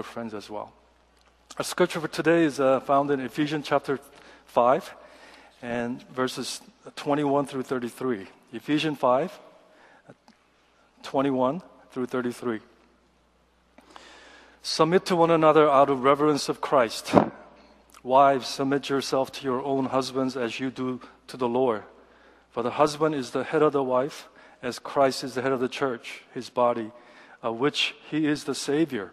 your friends as well. Our scripture for today is uh, found in Ephesians chapter 5 and verses 21 through 33. Ephesians 5, 21 through 33. Submit to one another out of reverence of Christ. Wives, submit yourself to your own husbands as you do to the Lord. For the husband is the head of the wife, as Christ is the head of the church, his body, of which he is the Savior.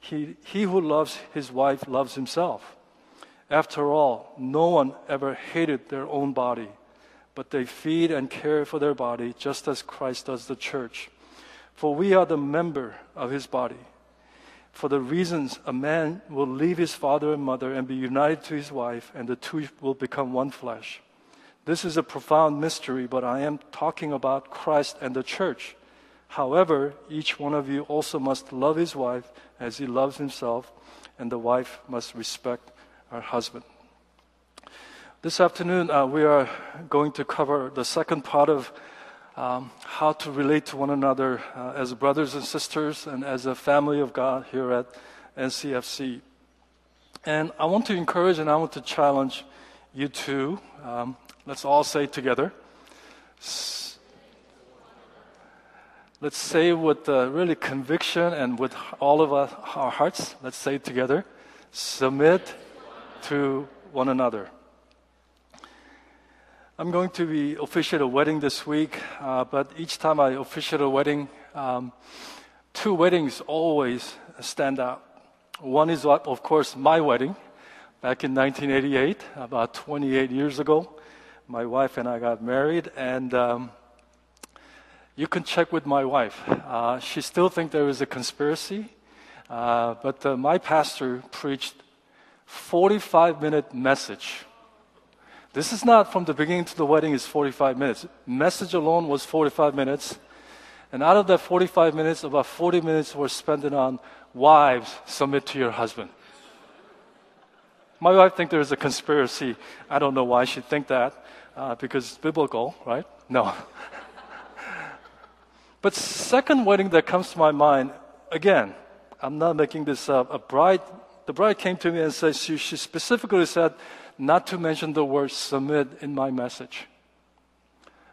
He, he who loves his wife loves himself. After all, no one ever hated their own body, but they feed and care for their body just as Christ does the church. For we are the member of his body. For the reasons a man will leave his father and mother and be united to his wife, and the two will become one flesh. This is a profound mystery, but I am talking about Christ and the church. However, each one of you also must love his wife as he loves himself, and the wife must respect her husband. This afternoon, uh, we are going to cover the second part of um, how to relate to one another uh, as brothers and sisters and as a family of God here at NCFC. And I want to encourage and I want to challenge you too. Um, let's all say together. Let's say with uh, really conviction and with all of our, our hearts, let's say together submit to one another. I'm going to be officiate a wedding this week, uh, but each time I officiate a wedding, um, two weddings always stand out. One is, of course, my wedding back in 1988, about 28 years ago. My wife and I got married, and um, you can check with my wife. Uh, she still thinks there is a conspiracy, uh, but uh, my pastor preached 45 minute message. This is not from the beginning to the wedding is 45 minutes. Message alone was 45 minutes. And out of that 45 minutes, about 40 minutes were spent on wives submit to your husband. My wife thinks there's a conspiracy. I don't know why she think that, uh, because it's biblical, right? No. But second wedding that comes to my mind, again, I'm not making this up. A bride, the bride came to me and said she, she specifically said not to mention the word submit in my message.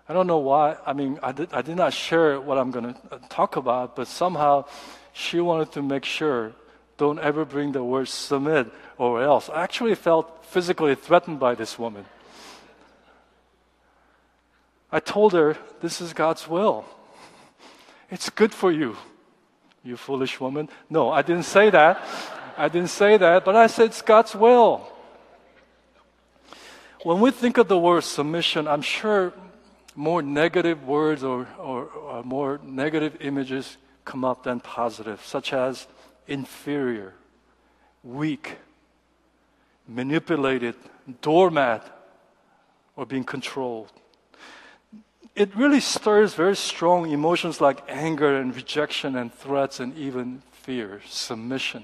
I don't know why. I mean, I did, I did not share what I'm going to uh, talk about, but somehow she wanted to make sure don't ever bring the word submit or else. I actually felt physically threatened by this woman. I told her, this is God's will. It's good for you, you foolish woman. No, I didn't say that. I didn't say that, but I said it's God's will. When we think of the word submission, I'm sure more negative words or, or, or more negative images come up than positive, such as inferior, weak, manipulated, doormat, or being controlled it really stirs very strong emotions like anger and rejection and threats and even fear, submission.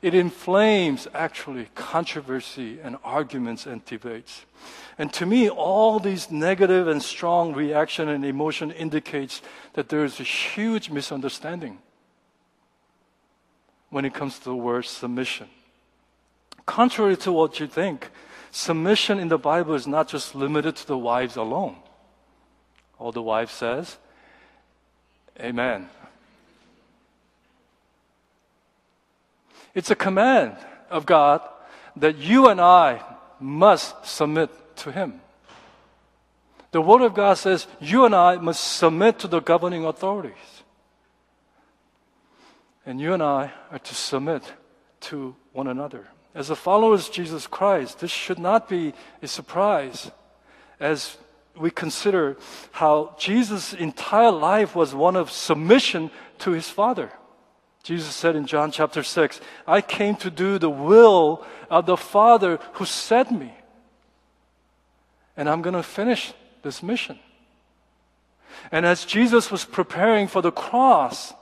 It inflames actually controversy and arguments and debates. And to me, all these negative and strong reaction and emotion indicates that there is a huge misunderstanding when it comes to the word submission. Contrary to what you think, submission in the Bible is not just limited to the wives alone. All the wife says, Amen. It's a command of God that you and I must submit to Him. The Word of God says you and I must submit to the governing authorities. And you and I are to submit to one another. As the followers of Jesus Christ, this should not be a surprise as we consider how Jesus' entire life was one of submission to his Father. Jesus said in John chapter 6, I came to do the will of the Father who sent me. And I'm going to finish this mission. And as Jesus was preparing for the cross,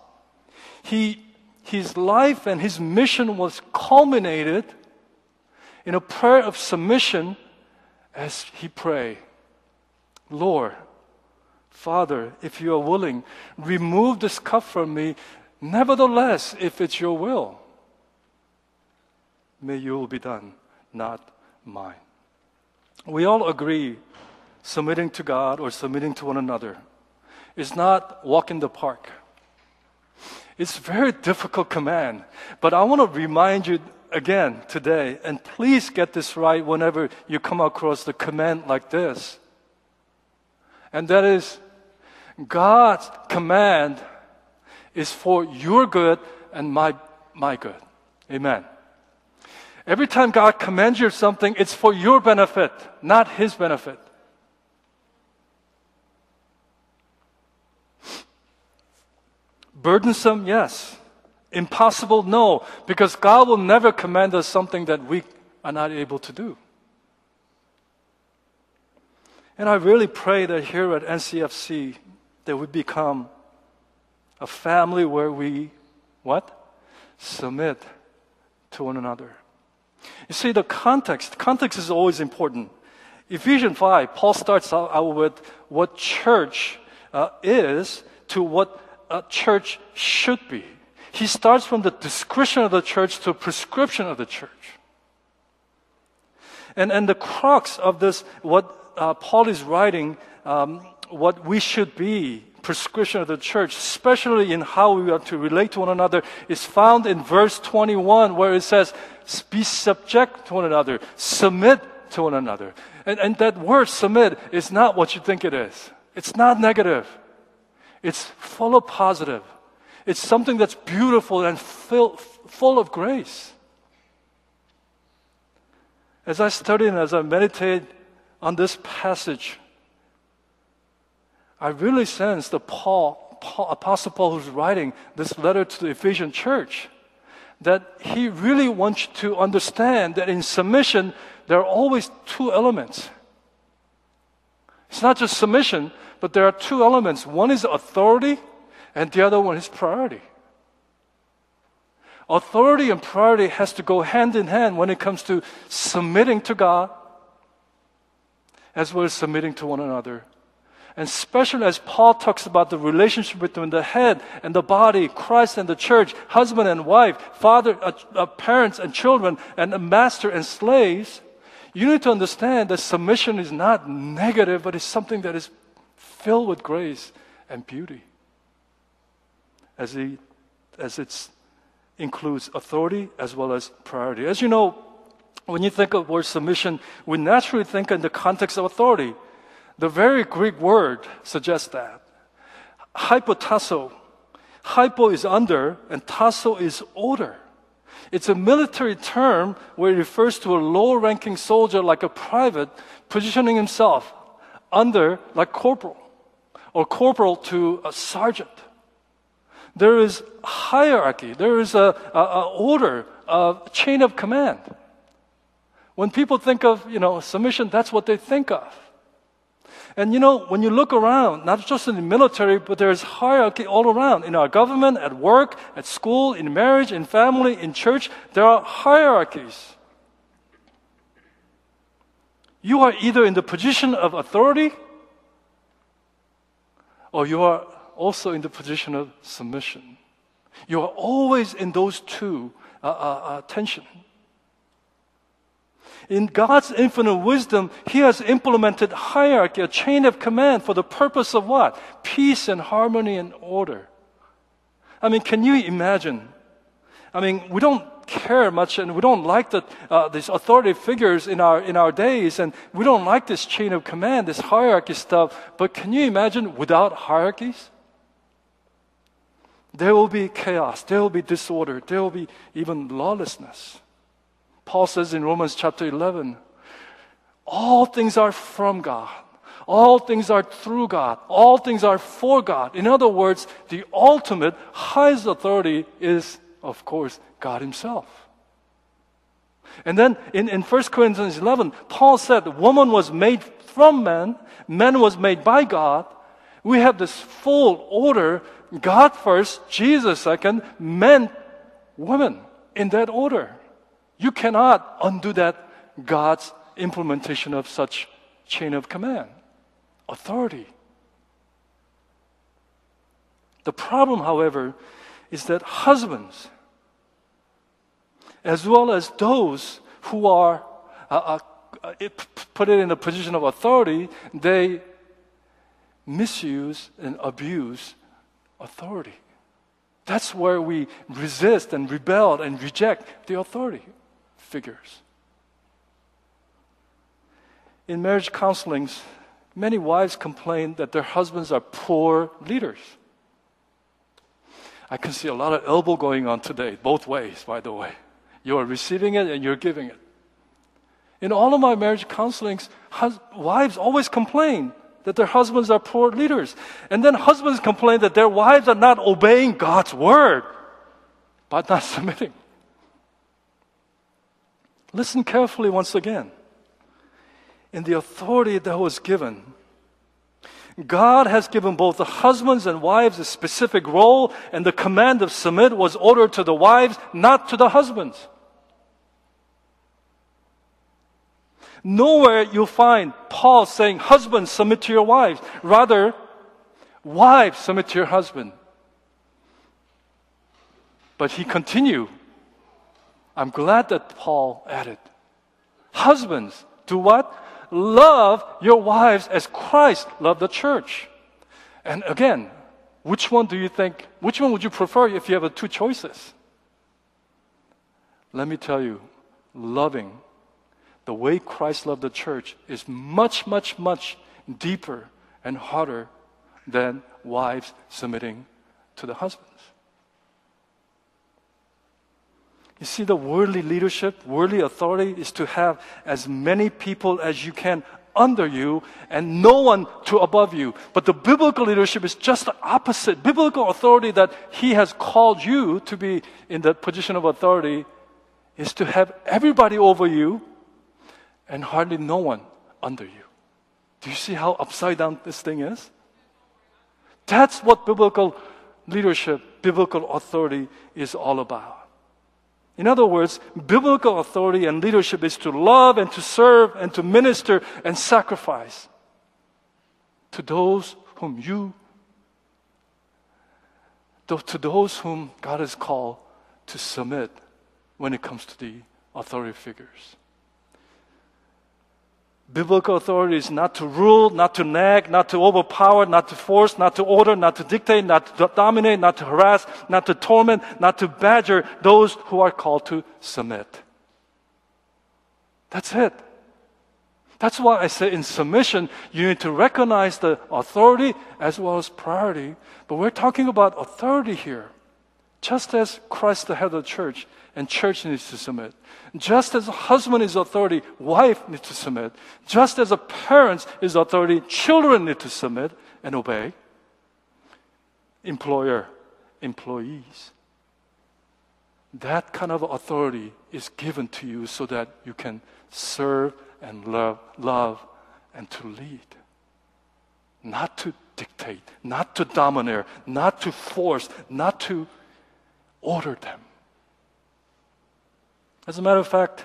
he, his life and his mission was culminated in a prayer of submission as he prayed, Lord, Father, if you are willing, remove this cup from me. Nevertheless, if it's your will, may your will be done, not mine. We all agree submitting to God or submitting to one another is not walk in the park. It's a very difficult command, but I want to remind you again today, and please get this right whenever you come across the command like this. And that is God's command is for your good and my, my good. Amen. Every time God commands you something, it's for your benefit, not His benefit. Burdensome, yes. Impossible, no. Because God will never command us something that we are not able to do. And I really pray that here at NCFC, that we become a family where we, what? Submit to one another. You see, the context, context is always important. Ephesians 5, Paul starts out with what church uh, is to what a church should be. He starts from the description of the church to prescription of the church. And, and the crux of this, what uh, Paul is writing, um, what we should be, prescription of the church, especially in how we are to relate to one another, is found in verse 21, where it says, Be subject to one another, submit to one another. And, and that word submit is not what you think it is, it's not negative. It's full of positive. It's something that's beautiful and fill, full of grace. As I study and as I meditate on this passage, I really sense the Paul, Paul, Apostle Paul, who's writing this letter to the Ephesian church, that he really wants you to understand that in submission, there are always two elements. It's not just submission, but there are two elements. One is authority, and the other one is priority. Authority and priority has to go hand in hand when it comes to submitting to God as well as submitting to one another. And especially as Paul talks about the relationship between the head and the body, Christ and the church, husband and wife, father, uh, uh, parents and children, and master and slaves, you need to understand that submission is not negative, but it's something that is filled with grace and beauty. As, he, as it includes authority as well as priority. As you know, when you think of word submission, we naturally think in the context of authority. The very Greek word suggests that. Hypotasso. Hypo is under, and tasso is order. It's a military term where it refers to a low ranking soldier like a private positioning himself under like corporal or corporal to a sergeant. There is hierarchy. There is a, a, a order, a chain of command. When people think of, you know, submission, that's what they think of. And you know, when you look around, not just in the military, but there's hierarchy all around. In our government, at work, at school, in marriage, in family, in church, there are hierarchies. You are either in the position of authority or you are also in the position of submission. You are always in those two uh, uh, uh, tension. In God's infinite wisdom, He has implemented hierarchy, a chain of command for the purpose of what? Peace and harmony and order. I mean, can you imagine? I mean, we don't care much and we don't like the, uh, these authority figures in our, in our days and we don't like this chain of command, this hierarchy stuff. But can you imagine without hierarchies? There will be chaos, there will be disorder, there will be even lawlessness. Paul says in Romans chapter 11, all things are from God. All things are through God. All things are for God. In other words, the ultimate highest authority is, of course, God Himself. And then in, in 1 Corinthians 11, Paul said, woman was made from man, man was made by God. We have this full order God first, Jesus second, man, woman, in that order. You cannot undo that God's implementation of such chain of command authority. The problem, however, is that husbands, as well as those who are, uh, uh, put it in a position of authority, they misuse and abuse authority. That's where we resist and rebel and reject the authority figures. In marriage counselings, Many wives complain that their husbands are poor leaders. I can see a lot of elbow going on today, both ways, by the way. You are receiving it and you're giving it. In all of my marriage counselings, hus- wives always complain that their husbands are poor leaders. And then husbands complain that their wives are not obeying God's word, but not submitting. Listen carefully once again in the authority that was given. God has given both the husbands and wives a specific role, and the command of submit was ordered to the wives, not to the husbands. Nowhere you'll find Paul saying, Husbands, submit to your wives. Rather, wives, submit to your husband. But he continued. I'm glad that Paul added, Husbands, do what? love your wives as Christ loved the church. And again, which one do you think, which one would you prefer if you have two choices? Let me tell you, loving the way Christ loved the church is much, much, much deeper and harder than wives submitting to the husbands. You see, the worldly leadership, worldly authority is to have as many people as you can under you and no one to above you. But the biblical leadership is just the opposite. Biblical authority that He has called you to be in the position of authority is to have everybody over you and hardly no one under you. Do you see how upside down this thing is? That's what biblical leadership, biblical authority is all about. In other words, biblical authority and leadership is to love and to serve and to minister and sacrifice to those whom you, to those whom God has called to submit when it comes to the authority figures. Biblical authority is not to rule, not to nag, not to overpower, not to force, not to order, not to dictate, not to dominate, not to harass, not to torment, not to badger those who are called to submit. That's it. That's why I say in submission, you need to recognize the authority as well as priority. But we're talking about authority here. Just as Christ, the head of the church, and church needs to submit. Just as a husband is authority, wife needs to submit. Just as a parent is authority, children need to submit and obey. Employer, employees. That kind of authority is given to you so that you can serve and love, love and to lead. Not to dictate, not to domineer, not to force, not to order them. As a matter of fact,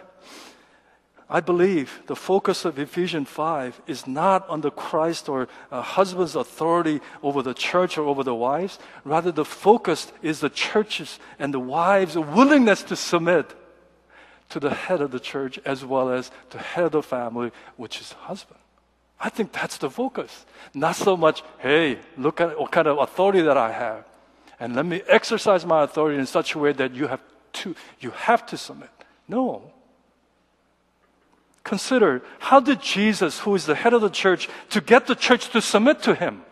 I believe the focus of Ephesians 5 is not on the Christ or a husband's authority over the church or over the wives. Rather, the focus is the churches and the wives' willingness to submit to the head of the church as well as the head of the family, which is husband. I think that's the focus. Not so much, hey, look at what kind of authority that I have. And let me exercise my authority in such a way that you have to, you have to submit. No. Consider how did Jesus, who is the head of the church, to get the church to submit to him?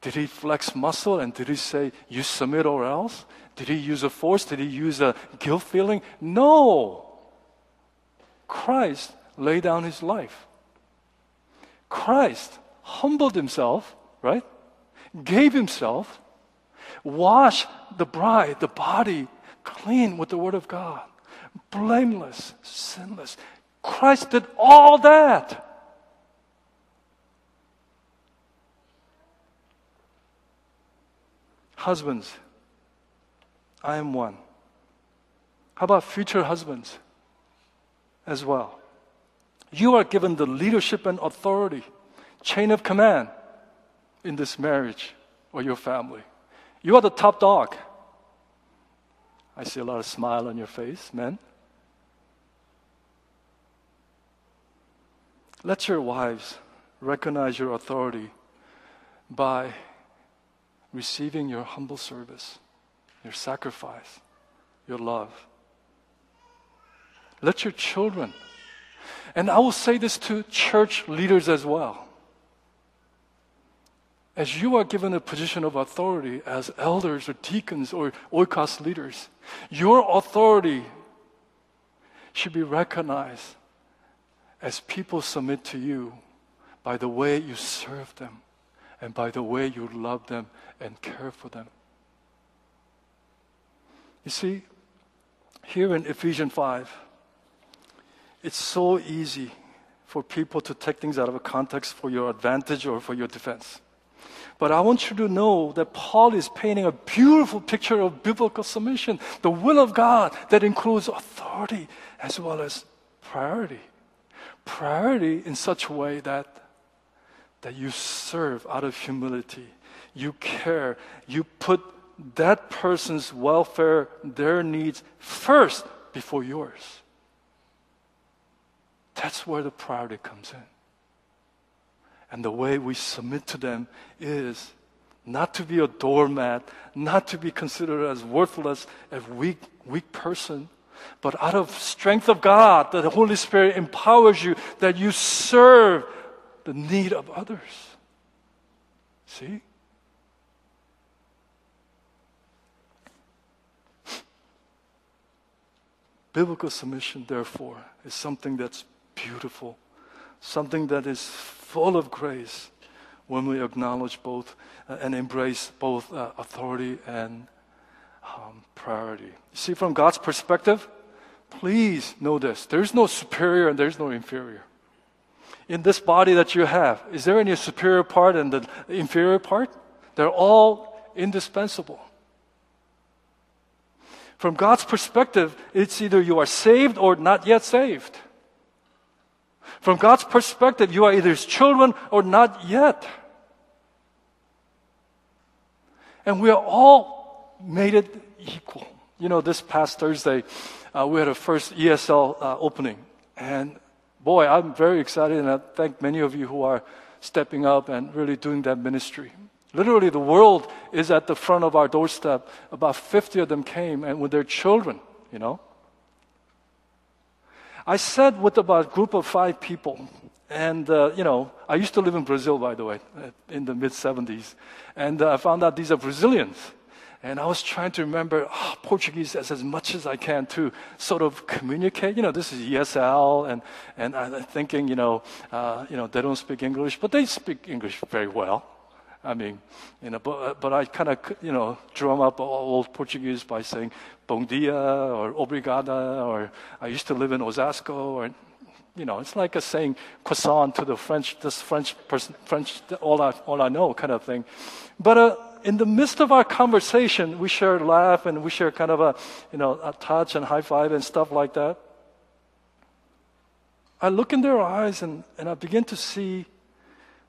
Did he flex muscle and did he say, You submit or else? Did he use a force? Did he use a guilt feeling? No. Christ laid down his life. Christ humbled himself, right? Gave himself, washed the bride, the body, clean with the Word of God, blameless, sinless. Christ did all that. Husbands, I am one. How about future husbands as well? You are given the leadership and authority, chain of command in this marriage or your family. You are the top dog. I see a lot of smile on your face, men. Let your wives recognize your authority by receiving your humble service, your sacrifice, your love. Let your children, and I will say this to church leaders as well. As you are given a position of authority as elders or deacons or oikos leaders, your authority should be recognized as people submit to you by the way you serve them and by the way you love them and care for them. You see, here in Ephesians 5, it's so easy for people to take things out of context for your advantage or for your defense. But I want you to know that Paul is painting a beautiful picture of biblical submission, the will of God that includes authority as well as priority. Priority in such a way that, that you serve out of humility, you care, you put that person's welfare, their needs first before yours. That's where the priority comes in. And the way we submit to them is not to be a doormat, not to be considered as worthless, a weak, weak person, but out of strength of God, that the Holy Spirit empowers you, that you serve the need of others. See? Biblical submission, therefore, is something that's beautiful, something that is full of grace when we acknowledge both uh, and embrace both uh, authority and um, priority. See, from God's perspective, please know this there's no superior and there's no inferior. In this body that you have, is there any superior part and the inferior part? They're all indispensable. From God's perspective, it's either you are saved or not yet saved. From God's perspective, you are either His children or not yet. And we are all made it equal. You know, this past Thursday, uh, we had a first ESL uh, opening. And boy, I'm very excited, and I thank many of you who are stepping up and really doing that ministry. Literally, the world is at the front of our doorstep. About 50 of them came and with their children, you know. I sat with about a group of five people. And, uh, you know, I used to live in Brazil, by the way, uh, in the mid 70s. And uh, I found out these are Brazilians. And I was trying to remember oh, Portuguese as, as much as I can to sort of communicate. You know, this is ESL, and, and I'm thinking, you know, uh, you know, they don't speak English, but they speak English very well. I mean, you know, but, but I kind of, you know, drum up old Portuguese by saying bom dia or obrigada, or I used to live in Osasco, or, you know, it's like a saying croissant to the French, this French person, French, all I, all I know kind of thing. But uh, in the midst of our conversation, we share laugh and we share kind of a, you know, a touch and high five and stuff like that. I look in their eyes and, and I begin to see,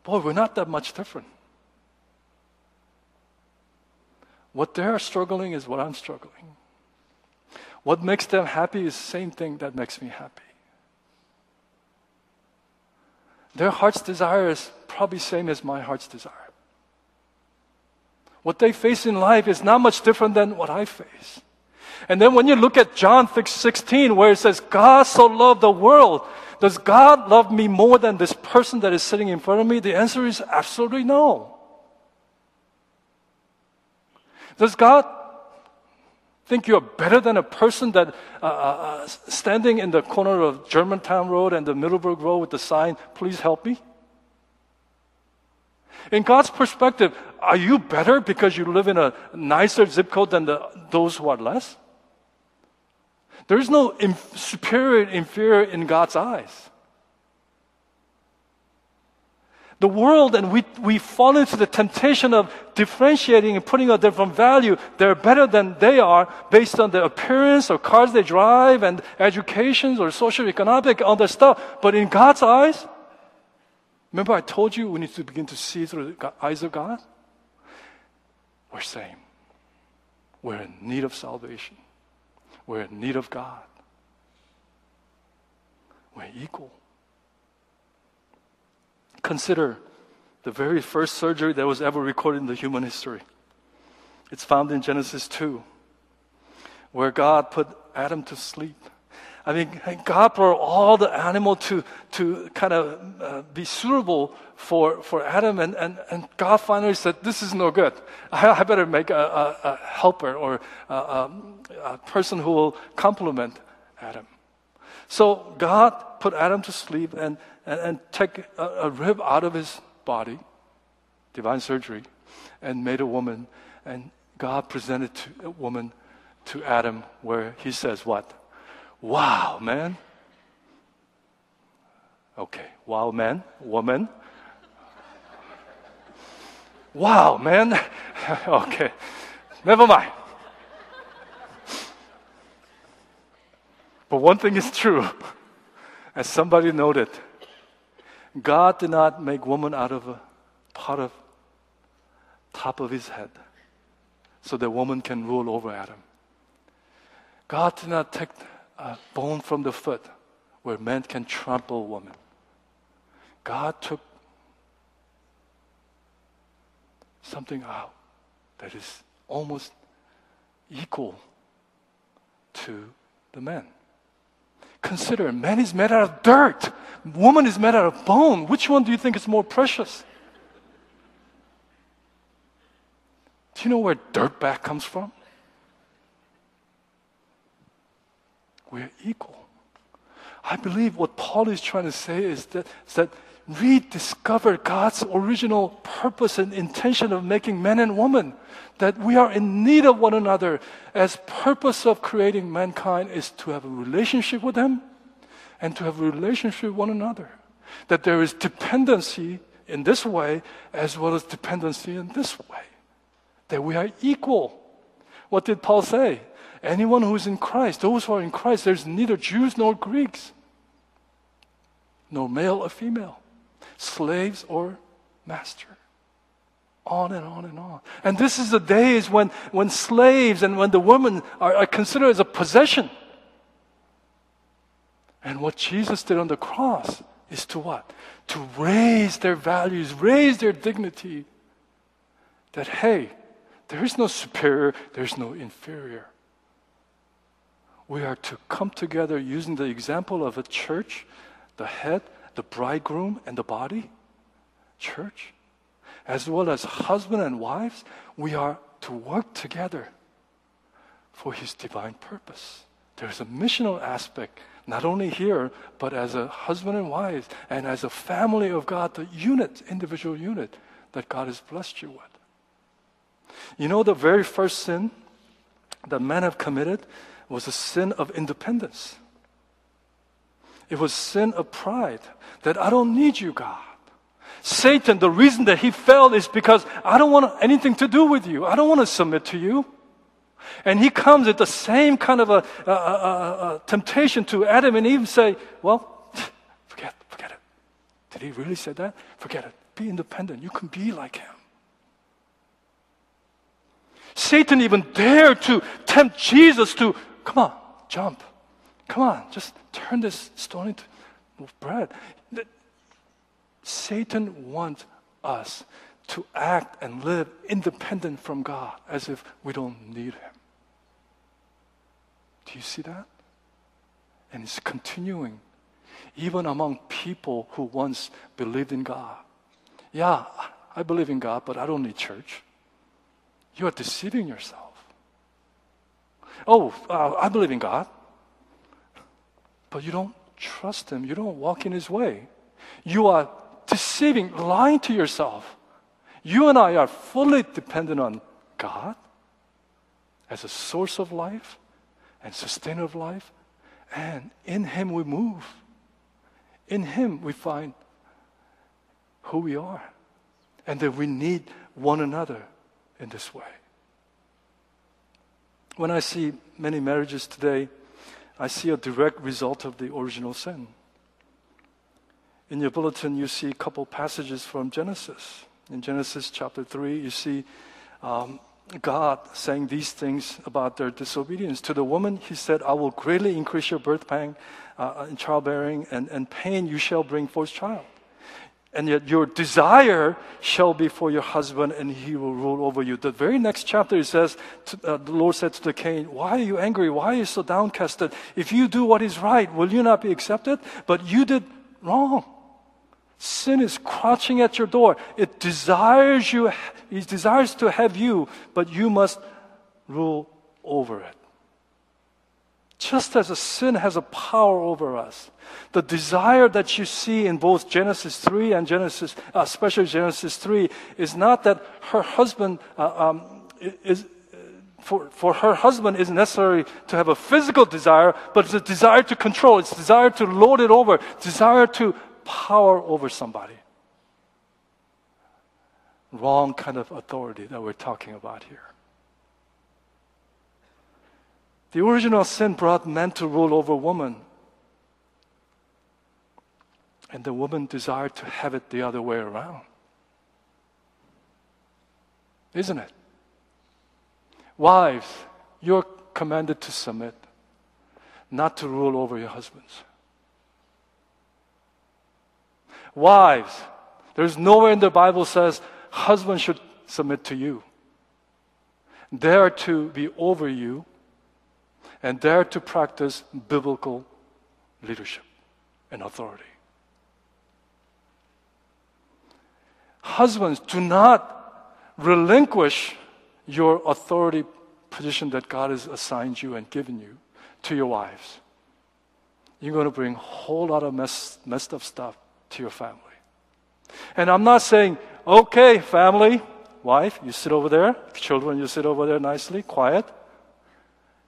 boy, we're not that much different. What they're struggling is what I'm struggling. What makes them happy is the same thing that makes me happy. Their heart's desire is probably same as my heart's desire. What they face in life is not much different than what I face. And then when you look at John 16, where it says, God so loved the world, does God love me more than this person that is sitting in front of me? The answer is absolutely no. Does God think you're better than a person that uh, uh, uh, standing in the corner of Germantown Road and the Middlebrook Road with the sign, please help me? In God's perspective, are you better because you live in a nicer zip code than the, those who are less? There is no inf- superior, inferior in God's eyes. The world and we, we fall into the temptation of differentiating and putting a different value. They're better than they are based on their appearance or cars they drive and educations or social economic, other stuff. But in God's eyes, remember I told you we need to begin to see through the eyes of God? We're same. We're in need of salvation. We're in need of God. We're equal. Consider the very first surgery that was ever recorded in the human history. It's found in Genesis 2, where God put Adam to sleep. I mean, God brought all the animal to, to kind of uh, be suitable for, for Adam, and, and, and God finally said, This is no good. I, I better make a, a, a helper or a, a, person who will complement Adam. So God put Adam to sleep and, and, and take a, a rib out of his body, divine surgery, and made a woman. And God presented to a woman to Adam, where he says, What? Wow, man. Okay, wow, man, woman. Wow, man. okay, never mind. But one thing is true, as somebody noted, God did not make woman out of a part of top of his head so that woman can rule over Adam. God did not take a bone from the foot where man can trample woman. God took something out that is almost equal to the man. Consider man is made out of dirt, woman is made out of bone. Which one do you think is more precious? Do you know where dirtbag comes from? We're equal. I believe what Paul is trying to say is that, is that rediscover God's original purpose and intention of making men and women. That we are in need of one another. As purpose of creating mankind is to have a relationship with Him and to have a relationship with one another. That there is dependency in this way as well as dependency in this way. That we are equal. What did Paul say? Anyone who is in Christ, those who are in Christ, there's neither Jews nor Greeks, nor male or female slaves or master. On and on and on. And this is the days when, when slaves and when the women are, are considered as a possession. And what Jesus did on the cross is to what? To raise their values, raise their dignity. That, hey, there is no superior, there's no inferior. We are to come together using the example of a church, the head, the bridegroom and the body, church, as well as husband and wives, we are to work together for His divine purpose. There's a missional aspect, not only here, but as a husband and wife, and as a family of God, the unit, individual unit that God has blessed you with. You know, the very first sin that men have committed was a sin of independence. It was sin of pride that I don't need you, God. Satan, the reason that he fell is because I don't want anything to do with you. I don't want to submit to you. And he comes at the same kind of a, a, a, a temptation to Adam and Eve say, well, forget, forget it. Did he really say that? Forget it. Be independent. You can be like him. Satan even dared to tempt Jesus to, come on, jump. Come on, just turn this stone into bread. Satan wants us to act and live independent from God as if we don't need Him. Do you see that? And it's continuing, even among people who once believed in God. Yeah, I believe in God, but I don't need church. You are deceiving yourself. Oh, uh, I believe in God, but you don't trust Him. You don't walk in His way. You are deceiving, lying to yourself. You and I are fully dependent on God as a source of life and sustainer of life, and in Him we move. In Him we find who we are, and that we need one another in this way. When I see many marriages today, I see a direct result of the original sin. In your bulletin, you see a couple passages from Genesis. In Genesis chapter 3, you see um, God saying these things about their disobedience. To the woman, he said, I will greatly increase your birth pang uh, in childbearing, and, and pain you shall bring forth child. And yet your desire shall be for your husband, and he will rule over you. The very next chapter, it says, to, uh, the Lord said to the Cain, Why are you angry? Why are you so downcasted? If you do what is right, will you not be accepted? But you did wrong. Sin is crouching at your door. It desires you, it desires to have you, but you must rule over it. Just as a sin has a power over us, the desire that you see in both Genesis 3 and Genesis, uh, especially Genesis 3, is not that her husband uh, um, is, for, for her husband is necessary to have a physical desire, but it's a desire to control, it's desire to lord it over, desire to power over somebody. Wrong kind of authority that we're talking about here. The original sin brought men to rule over woman. And the woman desired to have it the other way around. Isn't it? Wives, you're commanded to submit, not to rule over your husbands. Wives, there's nowhere in the Bible says husband should submit to you. They are to be over you and dare to practice biblical leadership and authority. Husbands, do not relinquish your authority position that God has assigned you and given you to your wives. You're going to bring a whole lot of mess, messed up stuff to your family. And I'm not saying, okay, family, wife, you sit over there, children, you sit over there nicely, quiet.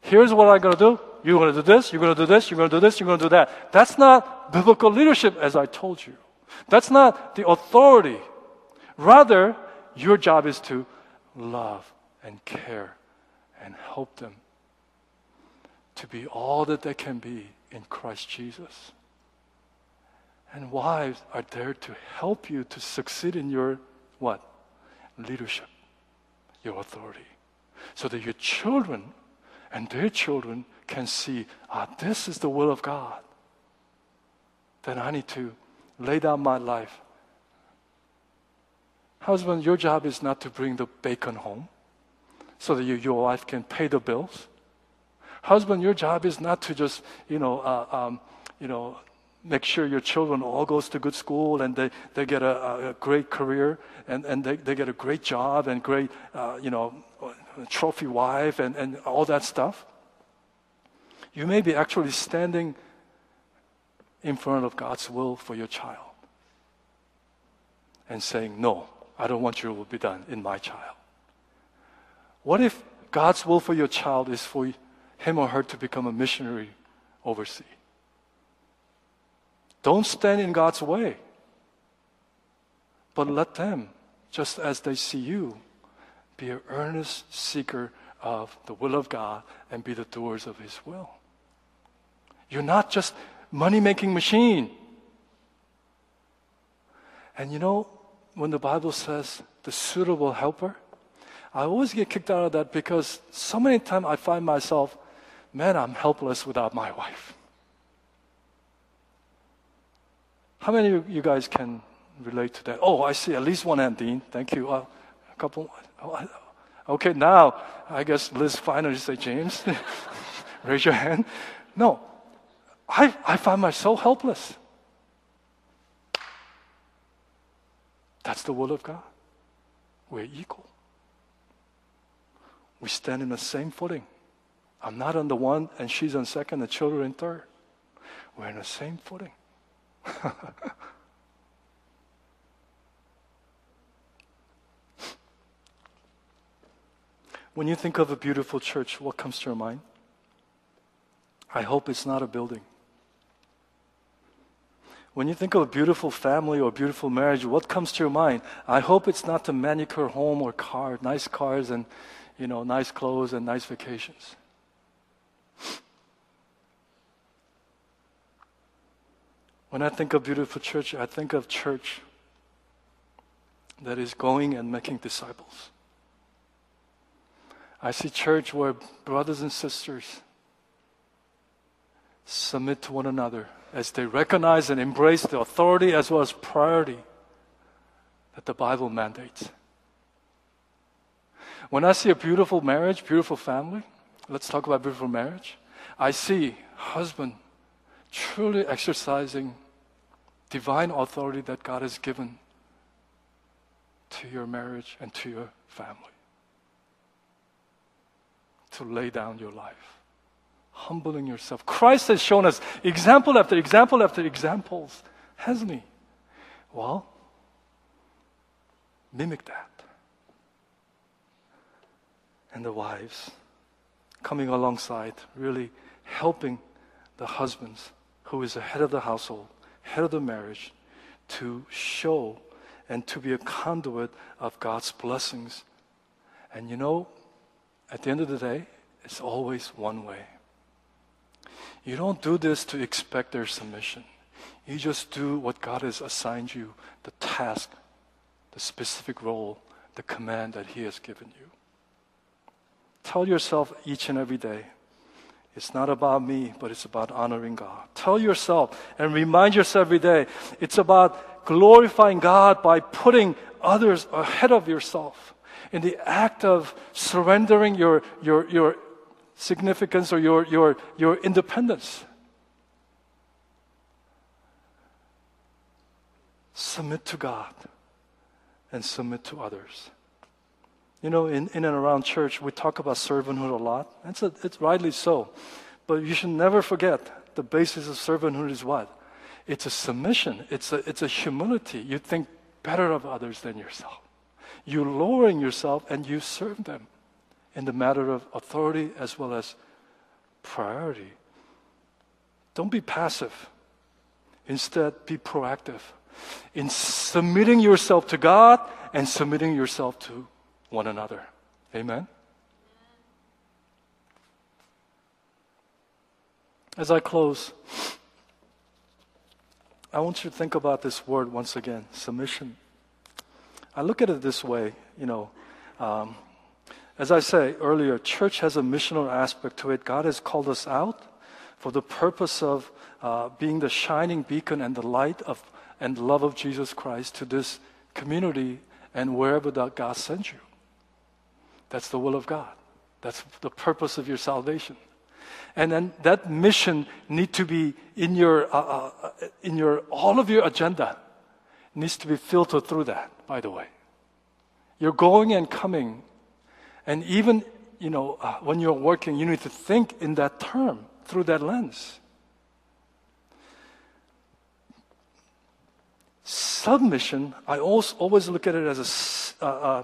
Here's what I'm going to do. You're going to do this, you're going to do this, you're going to do this, you're going to do that. That's not biblical leadership, as I told you. That's not the authority. Rather, your job is to love and care and help them to be all that they can be in Christ Jesus. And wives are there to help you to succeed in your what? Leadership, your authority. So that your children and their children can see, ah, this is the will of God. Then I need to lay down my life. Husband, your job is not to bring the bacon home so that you, your wife can pay the bills. Husband, your job is not to just, you know, uh, um, you know, make sure your children all goes to good school and they, they get a, a great career and, and they, they get a great job and great, uh, you know, trophy wife and, and all that stuff. You may be actually standing in front of God's will for your child and saying, No, I don't want your will be done in my child. What if God's will for your child is for him or her to become a missionary overseas? Don't stand in God's way, but let them, just as they see you, be an earnest seeker of the will of God and be the doers of His will. You're not just money making machine. And you know, when the Bible says the suitable helper, I always get kicked out of that because so many times I find myself, man, I'm helpless without my wife. How many of you guys can relate to that? Oh, I see at least one hand, Dean. Thank you. Uh, a couple. Oh, okay, now I guess Liz finally say, James, raise your hand. No, I, I find myself helpless. That's the will of God. We're equal. We stand in the same footing. I'm not on the one and she's on second, the children in third. We're in the same footing. when you think of a beautiful church, what comes to your mind? I hope it's not a building. When you think of a beautiful family or beautiful marriage, what comes to your mind? I hope it's not the manicure home or car, nice cars and you know, nice clothes and nice vacations. When I think of beautiful church, I think of church that is going and making disciples. I see church where brothers and sisters submit to one another as they recognize and embrace the authority as well as priority that the Bible mandates. When I see a beautiful marriage, beautiful family, let's talk about beautiful marriage. I see husband truly exercising divine authority that God has given to your marriage and to your family. To lay down your life, humbling yourself. Christ has shown us example after example after examples, hasn't He? Well, mimic that. And the wives coming alongside, really helping the husbands who is the head of the household, head of the marriage, to show and to be a conduit of God's blessings. And you know, at the end of the day, it's always one way. You don't do this to expect their submission. You just do what God has assigned you the task, the specific role, the command that He has given you. Tell yourself each and every day it's not about me, but it's about honoring God. Tell yourself and remind yourself every day it's about glorifying God by putting others ahead of yourself in the act of surrendering your, your, your significance or your, your, your independence. Submit to God and submit to others. You know, in, in and around church, we talk about servanthood a lot. It's, a, it's rightly so. But you should never forget the basis of servanthood is what? It's a submission, it's a, it's a humility. You think better of others than yourself. You're lowering yourself and you serve them in the matter of authority as well as priority. Don't be passive. Instead, be proactive in submitting yourself to God and submitting yourself to one another. Amen? As I close, I want you to think about this word once again submission. I look at it this way, you know. Um, as I say earlier, church has a missional aspect to it. God has called us out for the purpose of uh, being the shining beacon and the light of and love of Jesus Christ to this community and wherever that God sends you. That's the will of God. That's the purpose of your salvation. And then that mission need to be in your, uh, uh, in your, all of your agenda needs to be filtered through that, by the way. You're going and coming. And even, you know, uh, when you're working, you need to think in that term, through that lens. Submission, I also always look at it as a, uh, uh,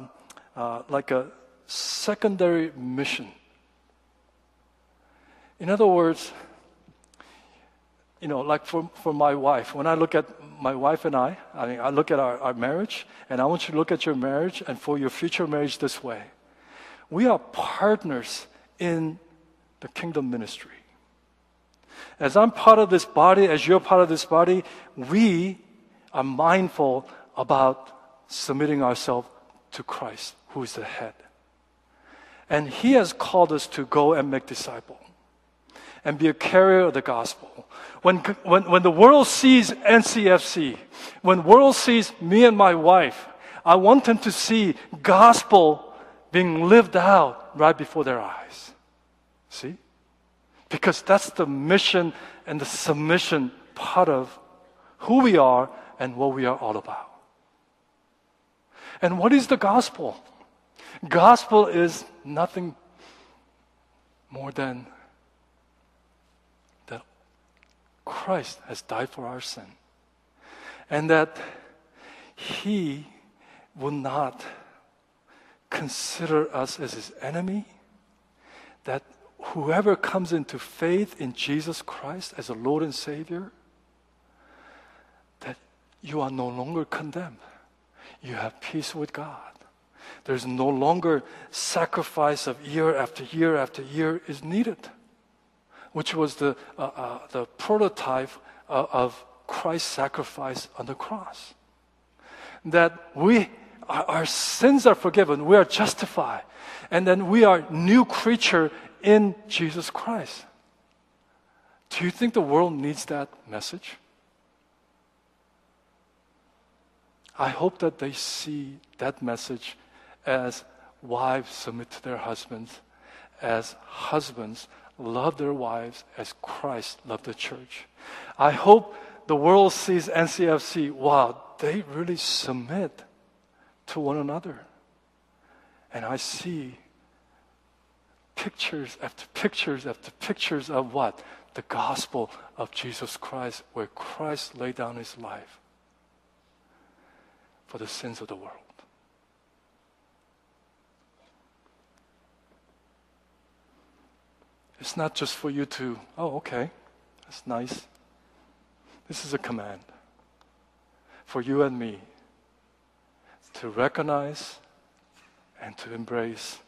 uh like a secondary mission. In other words, you know, like for, for my wife, when I look at my wife and I, I mean, I look at our, our marriage, and I want you to look at your marriage and for your future marriage this way. We are partners in the kingdom ministry. As I'm part of this body, as you're part of this body, we are mindful about submitting ourselves to Christ, who is the head. And He has called us to go and make disciples and be a carrier of the gospel. When, when, when the world sees NCFC, when the world sees me and my wife, I want them to see gospel being lived out right before their eyes. See? Because that's the mission and the submission part of who we are and what we are all about. And what is the gospel? Gospel is nothing more than that Christ has died for our sin and that He will not consider us as his enemy? That whoever comes into faith in Jesus Christ as a Lord and Savior, that you are no longer condemned. You have peace with God. There's no longer sacrifice of year after year after year is needed, which was the, uh, uh, the prototype of, of Christ's sacrifice on the cross. That we, our, our sins are forgiven, we are justified, and then we are new creature in Jesus Christ. Do you think the world needs that message? I hope that they see that message as wives submit to their husbands, as husbands love their wives as Christ loved the church. I hope the world sees NCFC, wow, they really submit to one another. And I see pictures after pictures after pictures of what? The gospel of Jesus Christ, where Christ laid down his life for the sins of the world. It's not just for you to, oh, okay, that's nice. This is a command for you and me to recognize and to embrace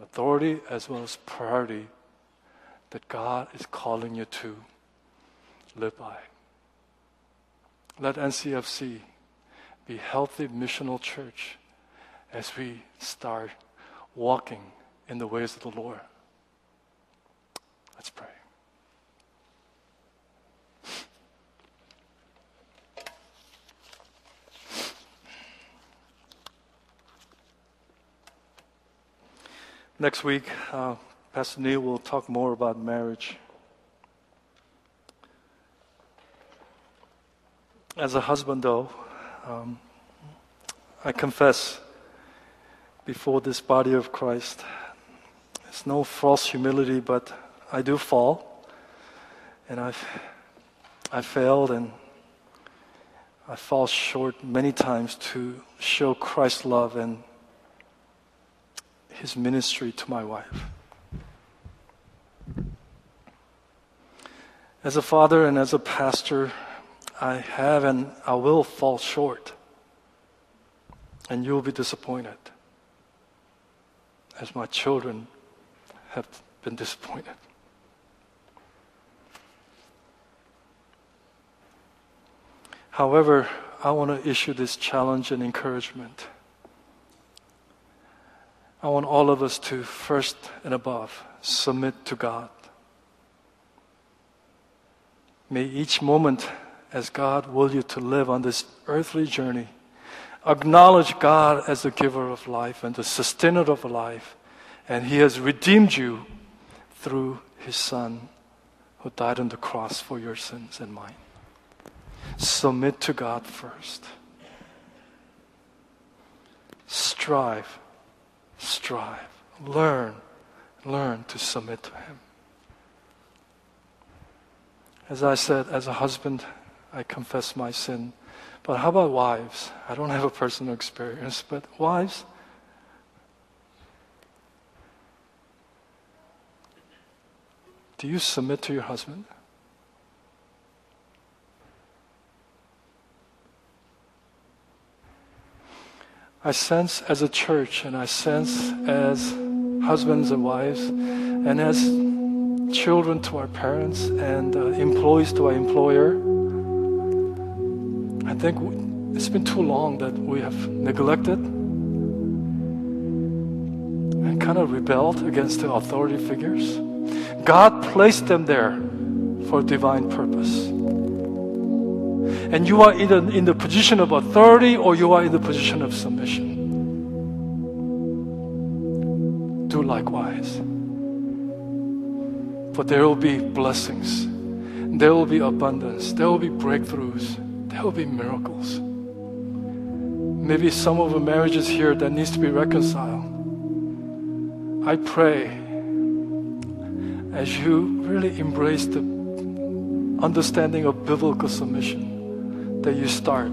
authority as well as priority that God is calling you to live by. Let NCFC be healthy missional church as we start walking in the ways of the Lord. Let's pray. Next week, uh, Pastor Neil will talk more about marriage. As a husband, though, um, I confess before this body of Christ, it's no false humility, but I do fall, and I've I failed, and I fall short many times to show Christ's love and his ministry to my wife. As a father and as a pastor, I have and I will fall short. And you will be disappointed, as my children have been disappointed. However, I want to issue this challenge and encouragement. I want all of us to first and above submit to God. May each moment as God will you to live on this earthly journey, acknowledge God as the giver of life and the sustainer of life, and He has redeemed you through His Son who died on the cross for your sins and mine. Submit to God first. Strive strive, learn, learn to submit to Him. As I said, as a husband, I confess my sin. But how about wives? I don't have a personal experience, but wives, do you submit to your husband? I sense as a church and I sense as husbands and wives and as children to our parents and uh, employees to our employer. I think it's been too long that we have neglected and kind of rebelled against the authority figures. God placed them there for divine purpose. And you are either in the position of authority or you are in the position of submission. Do likewise. For there will be blessings, there will be abundance, there will be breakthroughs, there will be miracles. Maybe some of the marriages here that needs to be reconciled. I pray as you really embrace the understanding of biblical submission that you start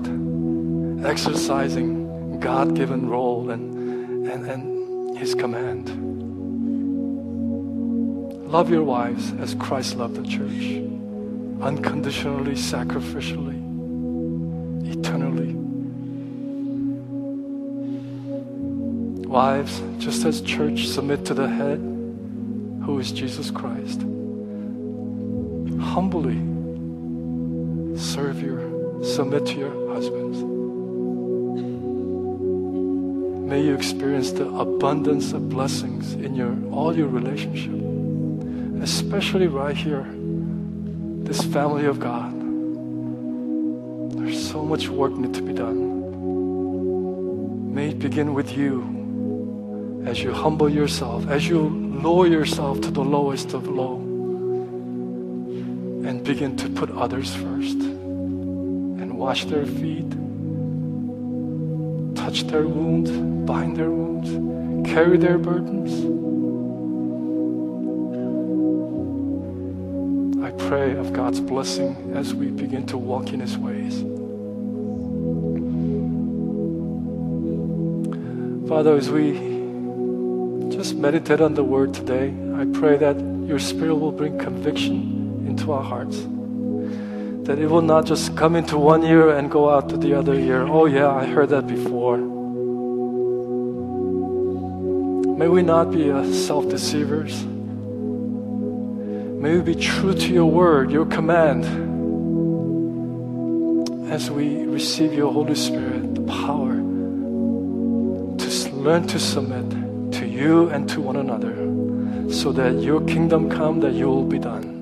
exercising God given role and, and, and his command. Love your wives as Christ loved the church, unconditionally, sacrificially, eternally. Wives, just as church submit to the head, who is Jesus Christ, humbly serve your, submit to your husbands. May you experience the abundance of blessings in your all your relationship, especially right here, this family of God. There's so much work need to be done. May it begin with you as you humble yourself, as you lower yourself to the lowest of low, and begin to put others first, wash their feet, touch their wounds, bind their wounds, carry their burdens. I pray of God's blessing as we begin to walk in His ways. Father, as we just meditate on the word today. I pray that your spirit will bring conviction into our hearts. That it will not just come into one ear and go out to the other ear. Oh, yeah, I heard that before. May we not be uh, self deceivers. May we be true to your word, your command, as we receive your Holy Spirit, the power to learn to submit to you and to one another, so that your kingdom come, that you will be done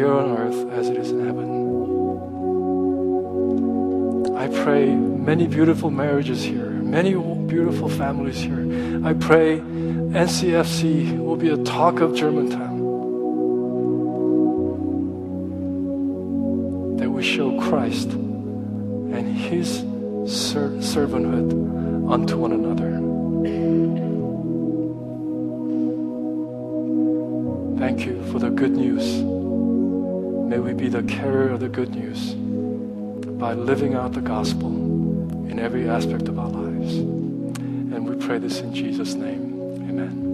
here on earth as it is in heaven. I pray many beautiful marriages here, many beautiful families here. I pray NCFC will be a talk of Germantown. That we show Christ and His ser- servanthood unto one another. Thank you for the good news. May we be the carrier of the good news by living out the gospel in every aspect of our lives. And we pray this in Jesus' name. Amen.